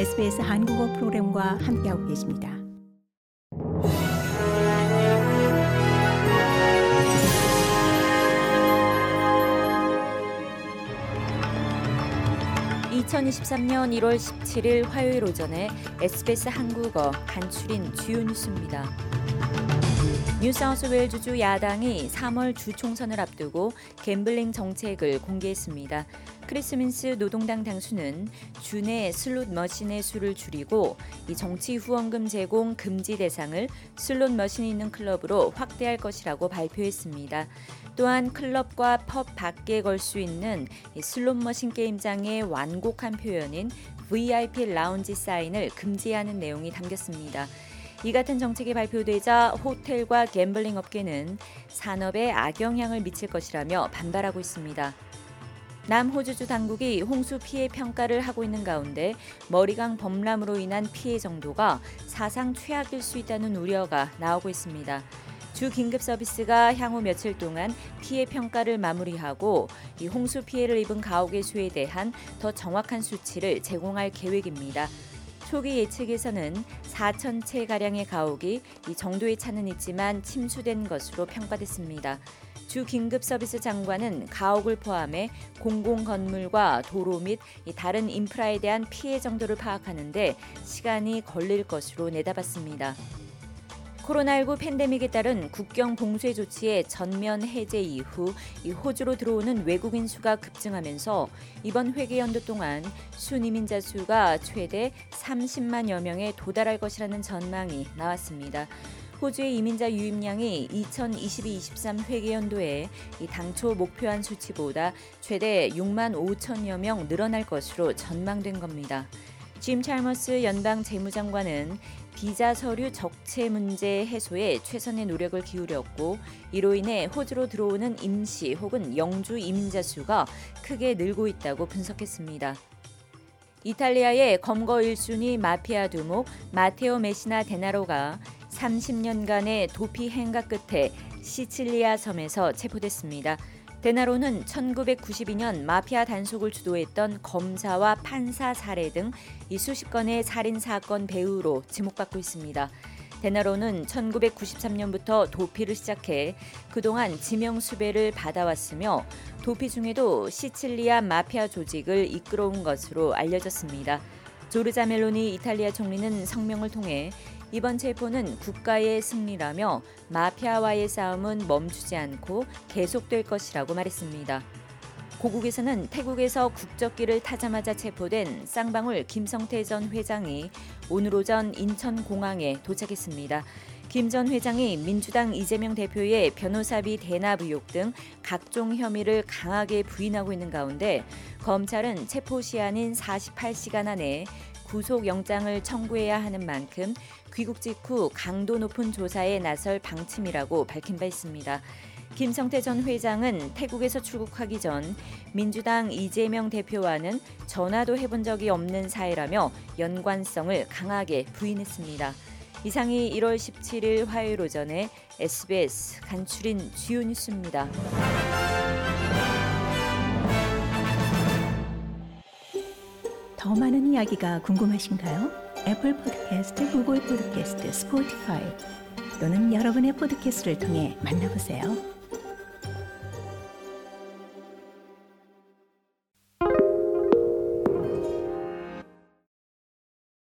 SBS 한국어 프로그램과 함께하고 계십니다. (2023년 1월 17일) 화요일 오전에 SBS 한국어 간추린 주요 뉴스입니다. 뉴사우스웨일주주 야당이 3월 주 총선을 앞두고 갬블링 정책을 공개했습니다. 크리스 민스 노동당 당수는 주내 슬롯 머신의 수를 줄이고 이 정치 후원금 제공 금지 대상을 슬롯 머신이 있는 클럽으로 확대할 것이라고 발표했습니다. 또한 클럽과 펍 밖에 걸 수 있는 슬롯 머신 게임장의 완곡한 표현인 VIP 라운지 사인을 금지하는 내용이 담겼습니다. 이 같은 정책이 발표되자 호텔과 gambling 업계는 산업에 악영향을 미칠 것이라며 반발하고 있습니다. 남호주주 당국이 홍수 피해 평가를 하고 있는 가운데 머리강 범람으로 인한 피해 정도가 사상 최악일 수 있다는 우려가 나오고 있습니다. 주 긴급 서비스가 향후 며칠 동안 피해 평가를 마무리하고 이 홍수 피해를 입은 가옥의 수에 대한 더 정확한 수치를 제공할 계획입니다. 초기 예측에서는 4천 채 가량의 가옥이 이 정도의 차는 있지만 침수된 것으로 평가됐습니다. 주 긴급 서비스 장관은 가옥을 포함해 공공 건물과 도로 및 다른 인프라에 대한 피해 정도를 파악하는데 시간이 걸릴 것으로 내다봤습니다. 코로나19 팬데믹에 따른 국경 봉쇄 조치의 전면 해제 이후 호주로 들어오는 외국인 수가 급증하면서 이번 회계 연도 동안 순이민자 수가 최대 30만여 명에 도달할 것이라는 전망이 나왔습니다. 호주의 이민자 유입량이 2022-23 회계연도에 당초 목표한 수치보다 최대 6만 5천여 명 늘어날 것으로 전망된 겁니다. 짐 찰머스 연방 재무장관은 비자 서류 적체 문제 해소에 최선의 노력을 기울였고 이로 인해 호주로 들어오는 임시 혹은 영주 이민자 수가 크게 늘고 있다고 분석했습니다. 이탈리아의 검거 1순위 마피아 두목 마테오 메시나 데나로가 30년간의 도피 행각 끝에 시칠리아 섬에서 체포됐습니다. 데나로는 1992년 마피아 단속을 주도했던 검사와 판사 살해 등 수십 건의 살인 사건 배우로 지목받고 있습니다. 데나로는 1993년부터 도피를 시작해 그동안 지명 수배를 받아왔으며 도피 중에도 시칠리아 마피아 조직을 이끌어온 것으로 알려졌습니다. 조르자 멜로니 이탈리아 총리는 성명을 통해 이번 체포는 국가의 승리라며 마피아와의 싸움은 멈추지 않고 계속될 것이라고 말했습니다. 고국에서는 태국에서 국적기를 타자마자 체포된 쌍방울 김성태 전 회장이 오늘 오전 인천공항에 도착했습니다. 김 전 회장이 민주당 이재명 대표의 변호사비 대납 의혹 등 각종 혐의를 강하게 부인하고 있는 가운데 검찰은 체포 시한인 48시간 안에 구속영장을 청구해야 하는 만큼 귀국 직후 강도 높은 조사에 나설 방침이라고 밝힌 바 있습니다. 김성태 전 회장은 태국에서 출국하기 전 민주당 이재명 대표와는 전화도 해본 적이 없는 사이라며 연관성을 강하게 부인했습니다. 이상이 1월 17일 화요일 오전에 SBS 간추린 주요 뉴스입니다. 더 많은 이야기가 궁금하신가요? Apple Podcast, Google Podcast, Spotify 또는 여러분의 podcast를 통해 만나보세요.